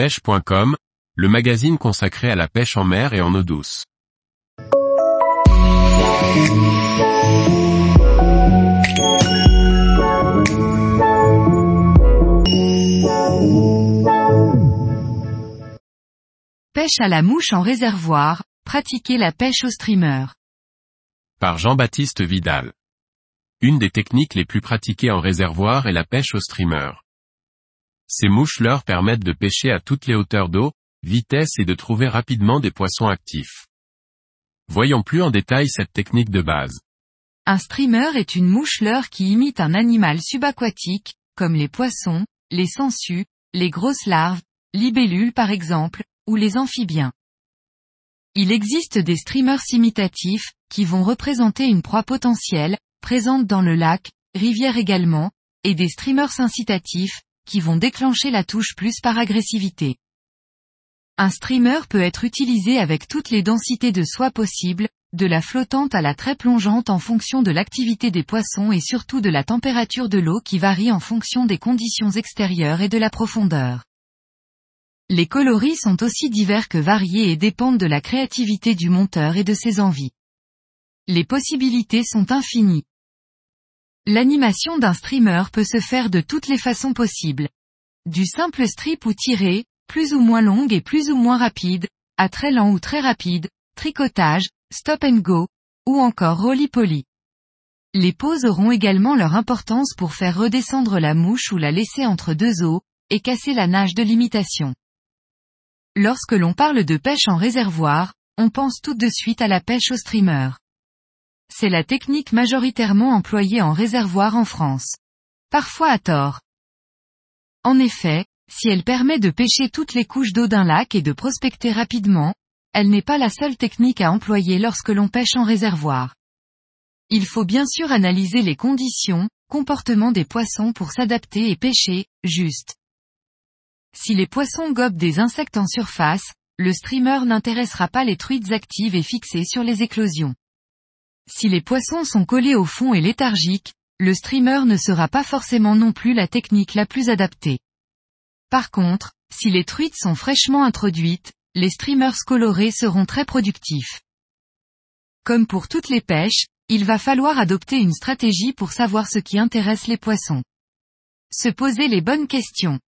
pêche.com, le magazine consacré à la pêche en mer et en eau douce. Pêche à la mouche en réservoir, pratiquer la pêche au streamer. Par Jean-Baptiste Vidal. Une des techniques les plus pratiquées en réservoir est la pêche au streamer. Ces mouches leur permettent de pêcher à toutes les hauteurs d'eau, vitesse et de trouver rapidement des poissons actifs. Voyons plus en détail cette technique de base. Un streamer est une mouche leurre qui imite un animal subaquatique, comme les poissons, les sangsues, les grosses larves, libellules par exemple, ou les amphibiens. Il existe des streamers imitatifs, qui vont représenter une proie potentielle, présente dans le lac, rivière également, et des streamers incitatifs, qui vont déclencher la touche plus par agressivité. Un streamer peut être utilisé avec toutes les densités de soie possibles, de la flottante à la très plongeante en fonction de l'activité des poissons et surtout de la température de l'eau qui varie en fonction des conditions extérieures et de la profondeur. Les coloris sont aussi divers que variés et dépendent de la créativité du monteur et de ses envies. Les possibilités sont infinies. L'animation d'un streamer peut se faire de toutes les façons possibles. Du simple strip ou tiré, plus ou moins longue et plus ou moins rapide, à très lent ou très rapide, tricotage, stop and go, ou encore roly-poly. Les pauses auront également leur importance pour faire redescendre la mouche ou la laisser entre deux eaux, et casser la nage de l'imitation. Lorsque l'on parle de pêche en réservoir, on pense tout de suite à la pêche au streamer. C'est la technique majoritairement employée en réservoir en France. Parfois à tort. En effet, si elle permet de pêcher toutes les couches d'eau d'un lac et de prospecter rapidement, elle n'est pas la seule technique à employer lorsque l'on pêche en réservoir. Il faut bien sûr analyser les conditions, comportement des poissons pour s'adapter et pêcher, juste. Si les poissons gobent des insectes en surface, le streamer n'intéressera pas les truites actives et fixées sur les éclosions. Si les poissons sont collés au fond et léthargiques, le streamer ne sera pas forcément non plus la technique la plus adaptée. Par contre, si les truites sont fraîchement introduites, les streamers colorés seront très productifs. Comme pour toutes les pêches, il va falloir adopter une stratégie pour savoir ce qui intéresse les poissons. Se poser les bonnes questions.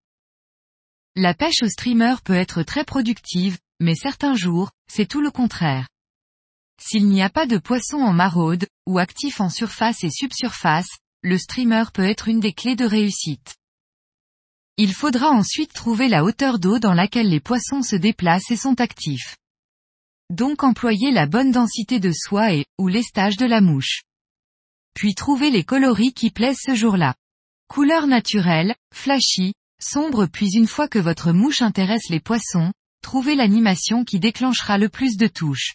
La pêche au streamer peut être très productive, mais certains jours, c'est tout le contraire. S'il n'y a pas de poissons en maraude, ou actifs en surface et subsurface, le streamer peut être une des clés de réussite. Il faudra ensuite trouver la hauteur d'eau dans laquelle les poissons se déplacent et sont actifs. Donc employer la bonne densité de soie et, ou lestage de la mouche. Puis trouver les coloris qui plaisent ce jour-là. Couleur naturelle, flashy, sombre puis une fois que votre mouche intéresse les poissons, trouvez l'animation qui déclenchera le plus de touches.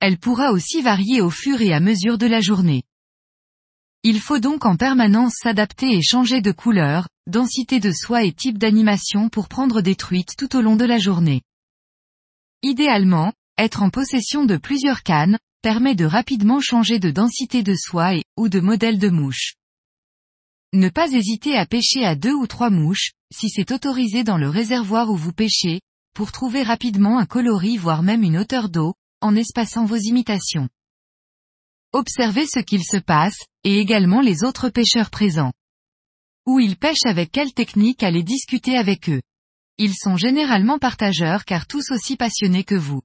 Elle pourra aussi varier au fur et à mesure de la journée. Il faut donc en permanence s'adapter et changer de couleur, densité de soie et type d'animation pour prendre des truites tout au long de la journée. Idéalement, être en possession de plusieurs cannes, permet de rapidement changer de densité de soie et, ou de modèle de mouche. Ne pas hésiter à pêcher à deux ou trois mouches, si c'est autorisé dans le réservoir où vous pêchez, pour trouver rapidement un coloris voire même une hauteur d'eau, en espaçant vos imitations. Observez ce qu'il se passe, et également les autres pêcheurs présents. Où ils pêchent avec quelle technique allez discuter avec eux. Ils sont généralement partageurs car tous aussi passionnés que vous.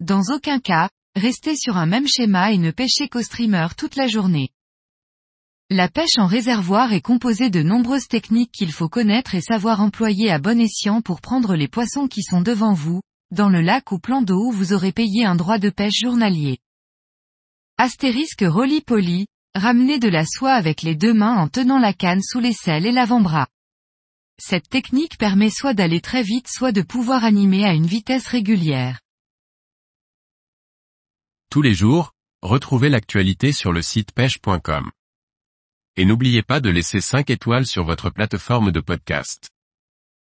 Dans aucun cas, restez sur un même schéma et ne pêchez qu'au streamer toute la journée. La pêche en réservoir est composée de nombreuses techniques qu'il faut connaître et savoir employer à bon escient pour prendre les poissons qui sont devant vous, dans le lac ou plan d'eau vous aurez payé un droit de pêche journalier. Astérisque roly-poly, ramenez de la soie avec les deux mains en tenant la canne sous l'aisselle et l'avant-bras. Cette technique permet soit d'aller très vite soit de pouvoir animer à une vitesse régulière. Tous les jours, retrouvez l'actualité sur le site pêche.com. Et n'oubliez pas de laisser 5 étoiles sur votre plateforme de podcast.